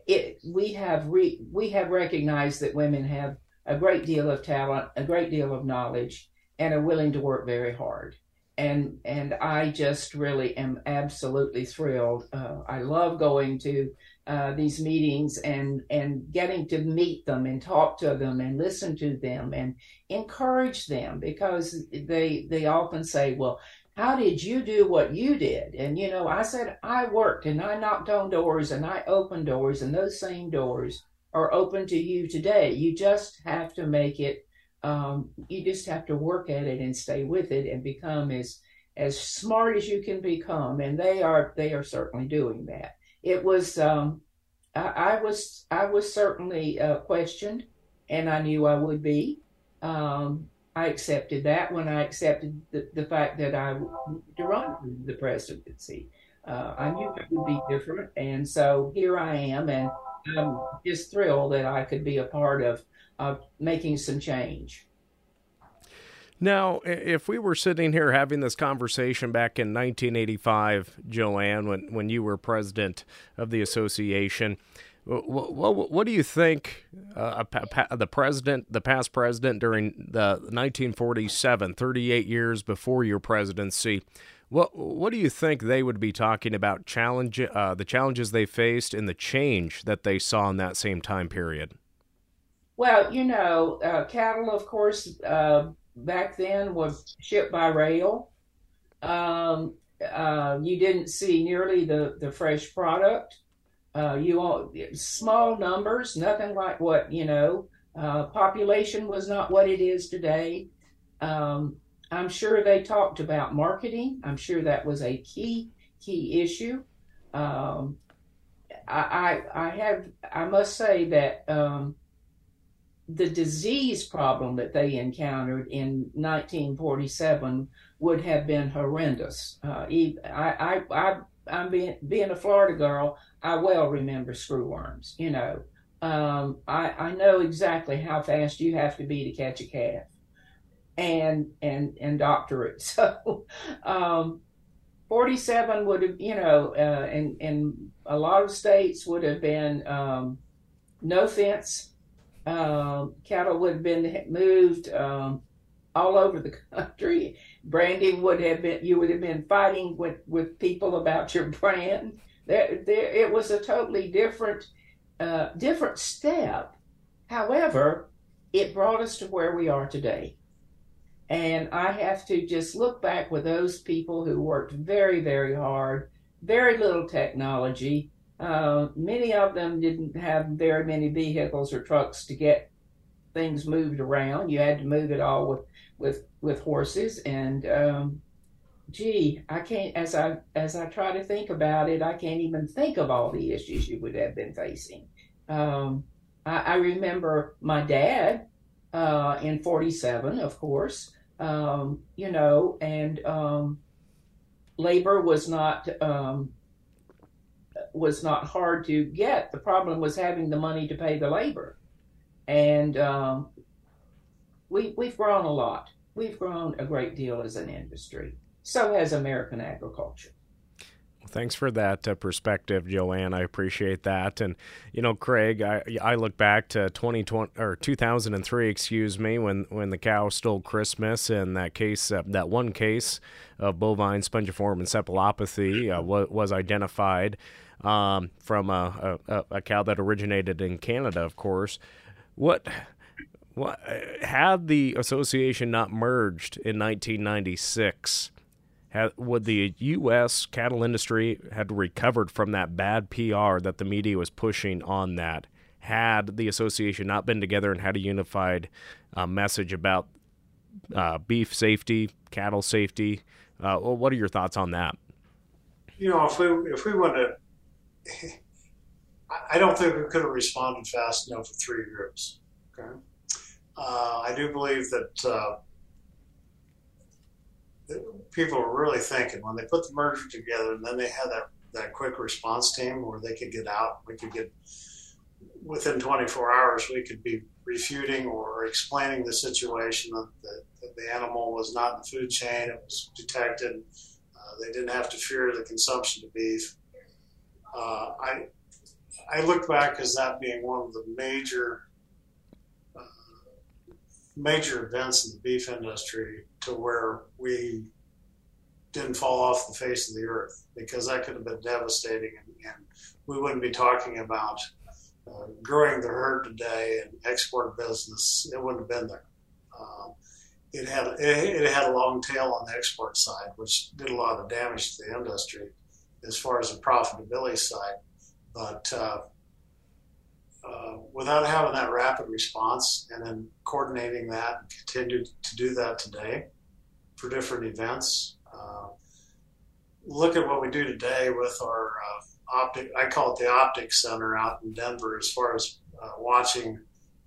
it we have re, we have recognized that women have a great deal of talent a great deal of knowledge and are willing to work very hard and and I just really am absolutely thrilled. Uh, I love going to uh, these meetings and and getting to meet them and talk to them and listen to them and encourage them because they they often say, well, how did you do what you did? And you know, I said I worked and I knocked on doors and I opened doors and those same doors are open to you today. You just have to make it. Um, you just have to work at it and stay with it and become as as smart as you can become. And they are they are certainly doing that. It was um, I, I, was I was certainly uh, questioned, and I knew I would be. Um, I accepted that when I accepted the, the fact that I would run the presidency. Uh, I knew it would be different, and so here I am, and I'm just thrilled that I could be a part of of making some change. Now, if we were sitting here having this conversation back in 1985, Joanne, when, when you were president of the association, what, what, what do you think uh, the president, the past president during the 1947, 38 years before your presidency, what what do you think they would be talking about challenge uh, the challenges they faced and the change that they saw in that same time period? Well, you know, uh, cattle, of course, uh, back then was shipped by rail. Um, uh, you didn't see nearly the, the fresh product. Uh, you all, small numbers, nothing like what you know. Uh, population was not what it is today. Um, I'm sure they talked about marketing. I'm sure that was a key key issue. Um, I, I, I have I must say that um, the disease problem that they encountered in 1947 would have been horrendous. Uh, I, I, I, I'm being, being a Florida girl, I well remember screwworms. You know, um, I, I know exactly how fast you have to be to catch a calf, and and and doctor it. So, um, 47 would have, you know, uh, in in a lot of states would have been um, no fence um, cattle would have been moved um, all over the country. Branding would have been, you would have been fighting with, with people about your brand. There, there, it was a totally different, uh, different step. However, it brought us to where we are today. And I have to just look back with those people who worked very, very hard, very little technology, uh, many of them didn't have very many vehicles or trucks to get things moved around. You had to move it all with with with horses. And um, gee, I can't as I as I try to think about it, I can't even think of all the issues you would have been facing. Um, I, I, remember my dad uh, in '47, of course. Um, you know, and um, labor was not um, was not hard to get. The problem was having the money to pay the labor, and um, we we've grown a lot. We've grown a great deal as an industry. So has American agriculture. Thanks for that uh, perspective, Joanne. I appreciate that. And you know, Craig, I I look back to 2020 or 2003, excuse me, when when the cow stole Christmas, and that case, uh, that one case of bovine spongiform encephalopathy uh, was, was identified um, from a, a, a, cow that originated in Canada, of course. What, what had the association not merged in 1996? Had, would the U.S. cattle industry had recovered from that bad PR that the media was pushing on that? Had the association not been together and had a unified uh, message about uh, beef safety, cattle safety, uh, what are your thoughts on that? You know, if we if we want I don't think we could have responded fast enough with three groups. Okay, uh, I do believe that, uh, that people were really thinking when they put the merger together, and then they had that that quick response team where they could get out. We could get within 24 hours. We could be refuting or explaining the situation that, that, that the animal was not in the food chain. It was detected. Uh, they didn't have to fear the consumption of beef uh, I I look back as that being one of the major uh, major events in the beef industry to where we didn't fall off the face of the earth because that could have been devastating, and, and we wouldn't be talking about uh, growing the herd today and export business. It wouldn't have been there. Um, it had it, it, had a long tail on the export side, which did a lot of damage to the industry as far as the profitability side. But uh, uh, without having that rapid response and then coordinating that and continue to do that today for different events. Uh, look at what we do today with our uh, optic, I call it the optic center out in Denver as far as uh, watching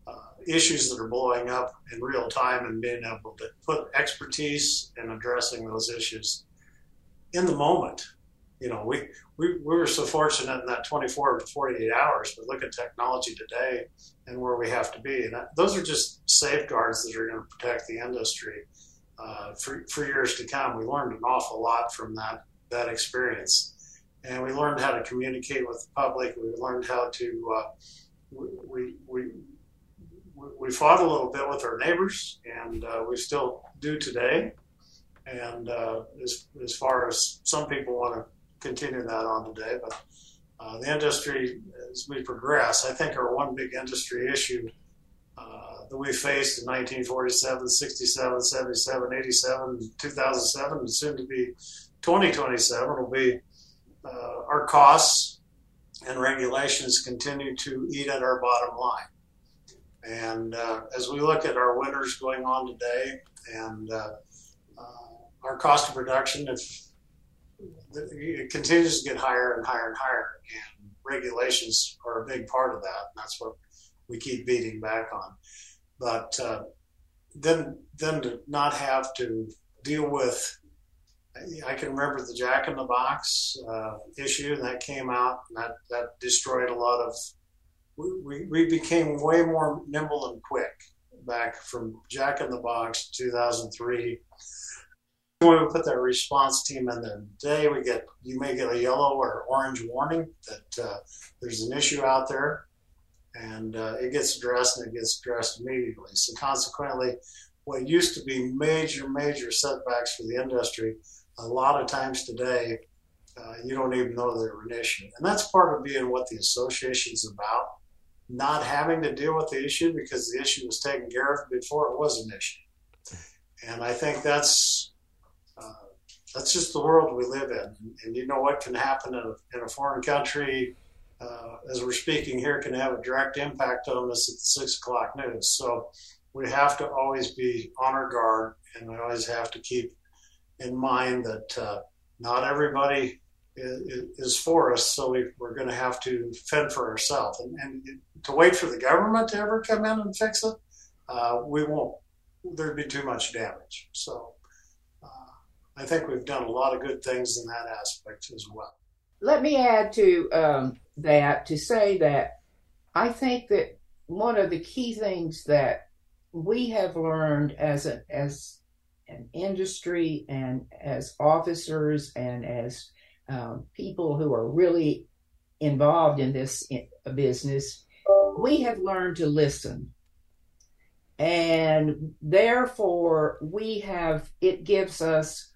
uh, issues that are blowing up in real time and being able to put expertise in addressing those issues in the moment you know, we, we, we were so fortunate in that 24 to 48 hours, but look at technology today and where we have to be. And that, those are just safeguards that are going to protect the industry uh, for, for years to come. We learned an awful lot from that, that experience. And we learned how to communicate with the public. We learned how to, uh, we, we, we fought a little bit with our neighbors, and uh, we still do today. And uh, as, as far as some people want to continue that on today. But uh, the industry, as we progress, I think our one big industry issue uh, that we faced in 1947, 67, 77, 87, 2007, and soon to be 2027 will be uh, our costs and regulations continue to eat at our bottom line. And uh, as we look at our winters going on today and uh, uh, our cost of production, if it continues to get higher and higher and higher, and regulations are a big part of that. And that's what we keep beating back on. But uh, then, then to not have to deal with, I can remember the Jack in the Box uh, issue that came out, and that that destroyed a lot of. We, we became way more nimble and quick back from Jack in the Box 2003 when we put that response team in there today, we get you may get a yellow or orange warning that uh, there's an issue out there, and uh, it gets addressed and it gets addressed immediately. So consequently, what used to be major major setbacks for the industry, a lot of times today, uh, you don't even know they're an issue, and that's part of being what the association is about. Not having to deal with the issue because the issue was taken care of before it was an issue. And I think that's that's just the world we live in. And you know what can happen in a, in a foreign country, uh, as we're speaking here, can have a direct impact on us at the six o'clock news. So we have to always be on our guard, and we always have to keep in mind that uh, not everybody is, is, for us. So we, are going to have to fend for ourselves, and, and, to wait for the government to ever come in and fix it, uh, we won't. There'd be too much damage. So I think we've done a lot of good things in that aspect as well. Let me add to um, that to say that I think that one of the key things that we have learned as a, as an industry and as officers and as um, people who are really involved in this business, we have learned to listen. And therefore, we have, it gives us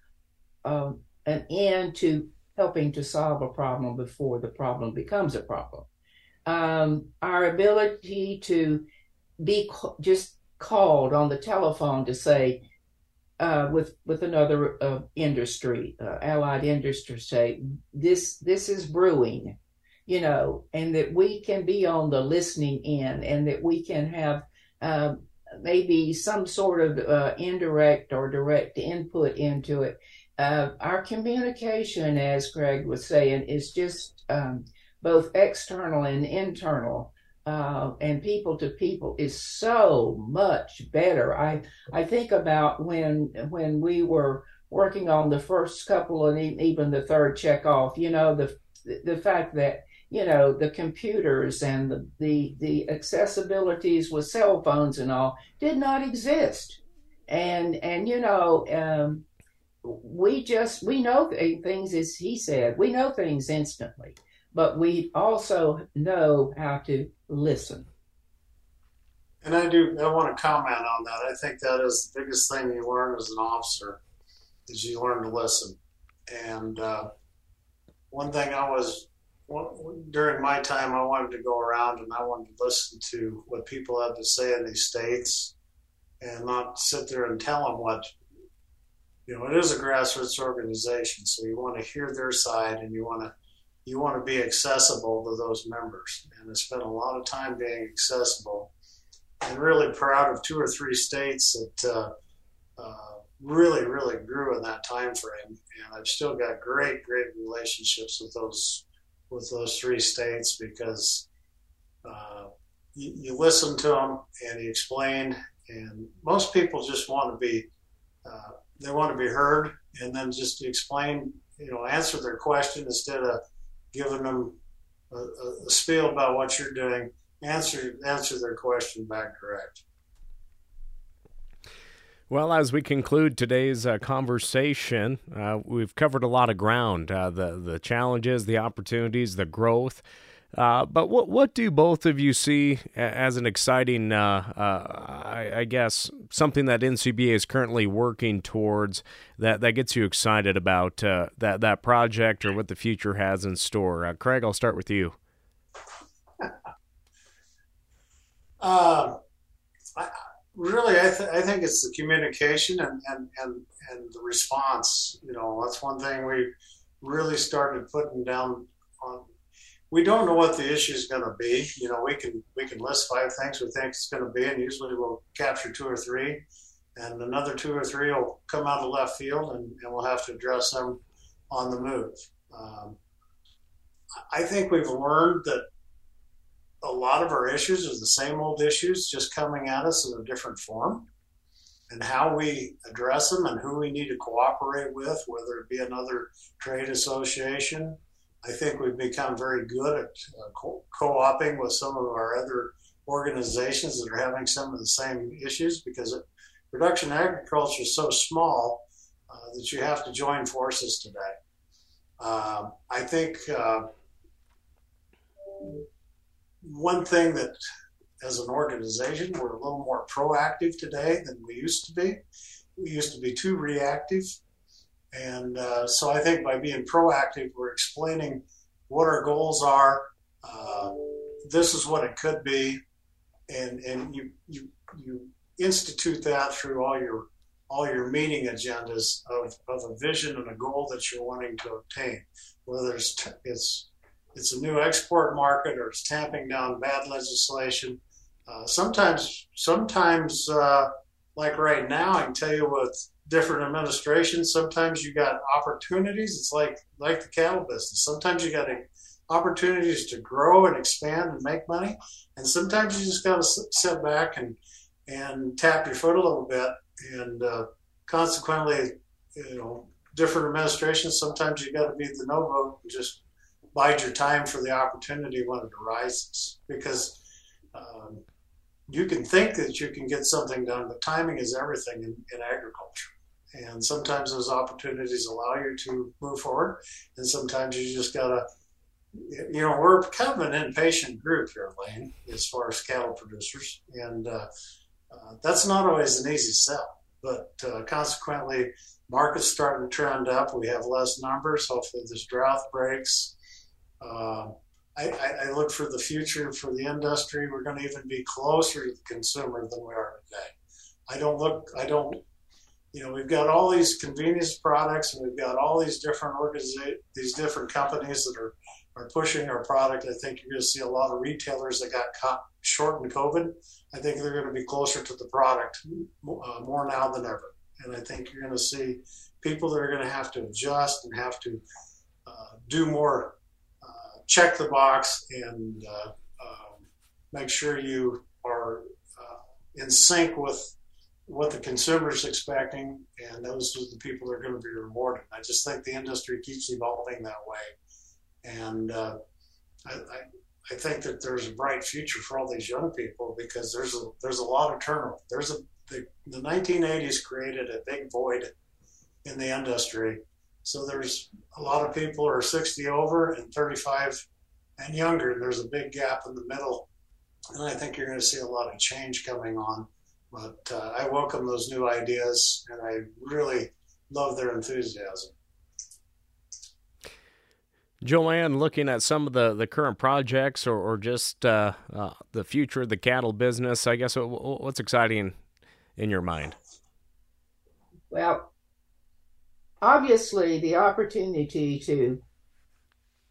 um, an end to helping to solve a problem before the problem becomes a problem. Um, our ability to be just called on the telephone to say, uh, with with another uh, industry, uh, allied industry, say this this is brewing, you know, and that we can be on the listening end, and that we can have um, maybe some sort of uh, indirect or direct input into it uh, our communication, as Greg was saying, is just um, both external and internal. Uh, and people to people is so much better. I I think about when when we were working on the first couple and even the third check off. You know the the fact that you know the computers and the the, the accessibilities with cell phones and all did not exist, and and you know um, we just we know things as he said. We know things instantly but we also know how to listen. And i do i want to comment on that. I think that is the biggest thing you learn as an officer is you learn to listen. And uh, one thing I was during my time, I wanted to go around and I wanted to listen to what people had to say in these states, and not sit there and tell them what. You know, it is a grassroots organization, so you want to hear their side and you want to you want to be accessible to those members. And I spent a lot of time being accessible, and really proud of two or three states that. Uh, uh, really, really grew in that time frame, and I've still got great, great relationships with those with those three states because uh, you, you, listen to them and you explain, and most people just want to be uh, they want to be heard, and then just explain, you know, answer their question instead of giving them a, a spiel about what you're doing. Answer answer their question back direct. Well, as we conclude today's uh, conversation, uh, we've covered a lot of ground uh, the, the challenges, the opportunities, the growth. Uh, but what what do both of you see as an exciting, uh, uh, I, I, guess, something that NCBA is currently working towards that, that gets you excited about that that project or what the future has in store? Craig, I'll start with you. Um, I, really, I, th- I think it's the communication and, and, and, and the response. You know, that's one thing we really started putting down on. We don't know what the issue is going to be. You know, we can we can list five things we think it's going to be, and usually we'll capture two or three, and another two or three will come out of left field, and, and we'll have to address them on the move. Um, I think we've learned that a lot of our issues are the same old issues, just coming at us in a different form. And how we address them and who we need to cooperate with, whether it be another trade association. I think we've become very good at uh, co oping with some of our other organizations that are having some of the same issues because it, production agriculture is so small uh, that you have to join forces today. Uh, I think uh, one thing that as an organization we're a little more proactive today than we used to be we used to be too reactive and uh, so i think by being proactive we're explaining what our goals are uh, this is what it could be and and you you you institute that through all your all your meeting agendas of, of a vision and a goal that you're wanting to obtain whether it's, t- it's it's a new export market or it's tamping down bad legislation. Uh, sometimes, sometimes, uh, like right now, I can tell you with different administrations, sometimes you got opportunities. It's like like the cattle business. Sometimes you got opportunities to grow and expand and make money, and sometimes you just got to sit back and and tap your foot a little bit. And uh, consequently, you know, different administrations. Sometimes you got to be the no vote and just bide your time for the opportunity when it arises because um, you can think that you can get something done, but timing is everything in, in agriculture. And sometimes those opportunities allow you to move forward, and sometimes you just gotta, you know, we're kind of an impatient group here, Lane, as far as cattle producers, and uh, uh, that's not always an easy sell. But uh, consequently, market's starting to trend up. We have less numbers. Hopefully, this drought breaks. Uh, I, I, look for the future for the industry. We're going to even be closer to the consumer than we are today. I don't look, I don't, you know, we've got all these convenience products and we've got all these different organizations, these different companies that are, are pushing our product. I think you're going to see a lot of retailers that got caught short in COVID. I think they're going to be closer to the product uh, more now than ever. And I think you're going to see people that are going to have to adjust and have to uh, do more check the box and uh, um, make sure you are uh, in sync with what the consumer is expecting, and those are the people that are going to be rewarded. I just think the industry keeps evolving that way, and uh, I, I, I, think that there's a bright future for all these young people because there's a there's a lot of turnover. There's a the, the 1980s created a big void in the industry so there's a lot of people are 60 over and 35 and younger. There's a big gap in the middle. And I think you're going to see a lot of change coming on. But uh, I welcome those new ideas and I really love their enthusiasm. Joanne, looking at some of the, the current projects or, or just uh, uh, the future of the cattle business, I guess what's exciting in your mind? Well, obviously, the opportunity to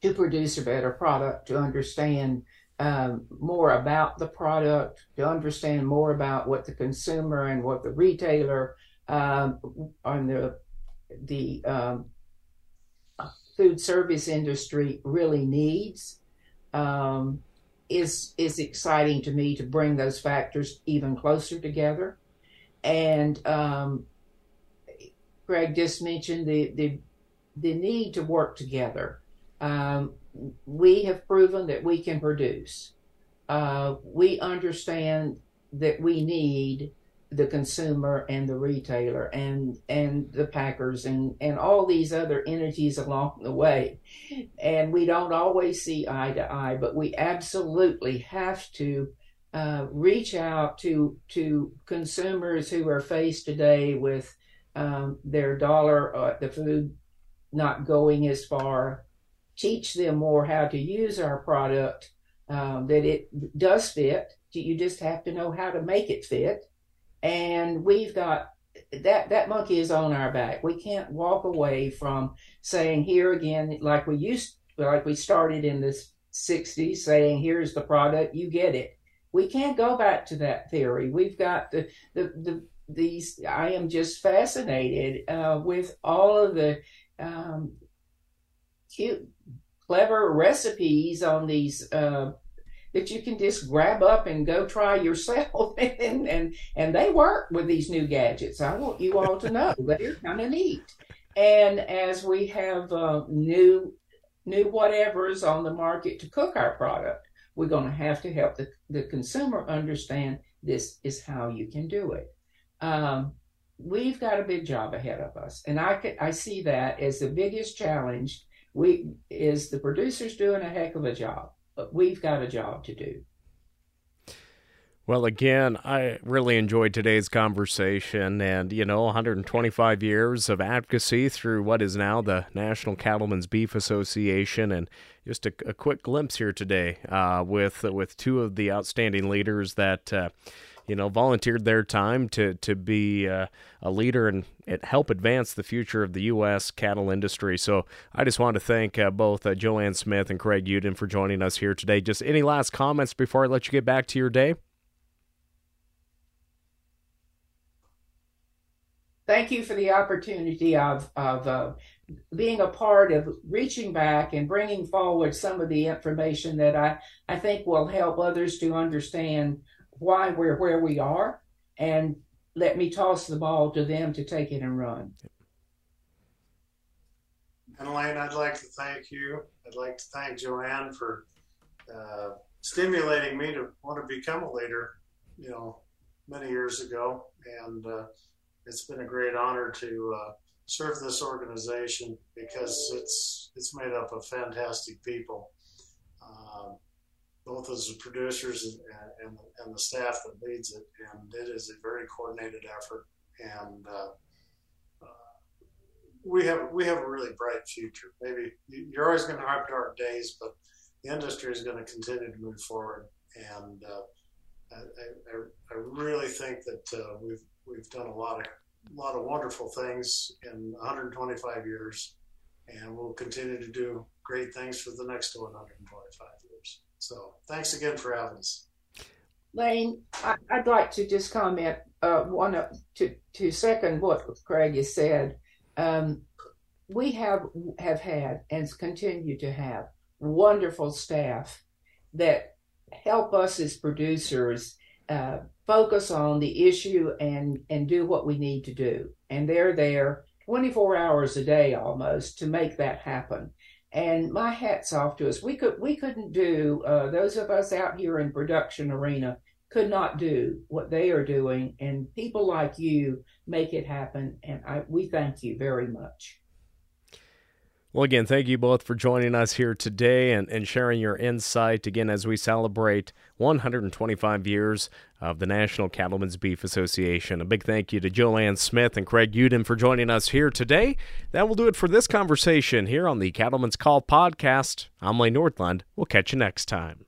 to produce a better product, to understand um, more about the product, to understand more about what the consumer and what the retailer um, on the the um, food service industry really needs um, is is exciting to me to bring those factors even closer together. And um, Greg just mentioned the the the need to work together. Um, we have proven that we can produce. Uh, we understand that we need the consumer and the retailer and and the packers and and all these other entities along the way and we don't always see eye to eye but we absolutely have to uh, reach out to to consumers who are faced today with um, their dollar uh, the food not going as far teach them more how to use our product um, that it does fit you just have to know how to make it fit and we've got that that monkey is on our back. We can't walk away from saying here again, like we used, like we started in the '60s, saying here's the product, you get it. We can't go back to that theory. We've got the the, the these. I am just fascinated uh, with all of the um, cute, clever recipes on these. Uh, that you can just grab up and go try yourself. And and and they work with these new gadgets. I want you all to know. That they're kind of neat. And as we have uh, new new whatevers on the market to cook our product we're going to have to help the, the consumer understand this is how you can do it. Um, we've got a big job ahead of us. And i i see that as the biggest challenge we is the producers doing a heck of a job but we've got a job to do. Well, again, I really enjoyed today's conversation and, you know, 125 years of advocacy through what is now the National Cattlemen's Beef Association and just a, a quick glimpse here today uh, with with two of the outstanding leaders that uh, you know, volunteered their time to to be uh, a leader and help advance the future of the U.S. cattle industry. So I just want to thank uh, both uh, Joanne Smith and Craig Uden for joining us here today. Just any last comments before I let you get back to your day? Thank you for the opportunity of of uh, being a part of reaching back and bringing forward some of the information that I, I think will help others to understand why we're where we are and let me toss the ball to them to take it and run. And Lane, I'd like to thank you. I'd like to thank Joanne for uh, stimulating me to want to become a leader, you know, many years ago. And uh, it's been a great honor to uh, serve this organization because it's it's made up of fantastic people. Both as the producers and, and, and, the staff that leads it. And it is a very coordinated effort. And uh, uh, we have we have a really bright future. Maybe you're always going to have dark days, but the industry is going to continue to move forward. And uh, I, I, I, really think that uh, we've we've done a lot of a lot of wonderful things in 125 years, and we'll continue to do great things for the next 125 years. So thanks again for having us. Lane, I, would like to just comment uh, one uh, to to second what Craig has said. Um, we have have had and continue to have wonderful staff that help us as producers uh, focus on the issue and and do what we need to do. And they're there 24 hours a day almost to make that happen and my hats off to us. We could we couldn't do uh, those of us out here in production arena could not do what they are doing, and people like you make it happen. And I we thank you very much. Well, again, thank you both for joining us here today and, and sharing your insight again as we celebrate 125 years of the National Cattlemen's Beef Association. A big thank you to Joanne Smith and Craig Uden for joining us here today. That will do it for this conversation here on the Cattlemen's Call podcast. I'm Lane Nordlund. We'll catch you next time.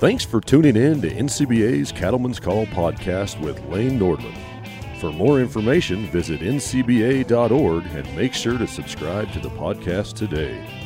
Thanks for tuning in to NCBA's Cattlemen's Call podcast with Lane Nordlund. For more information, visit ncba.org and make sure to subscribe to the podcast today.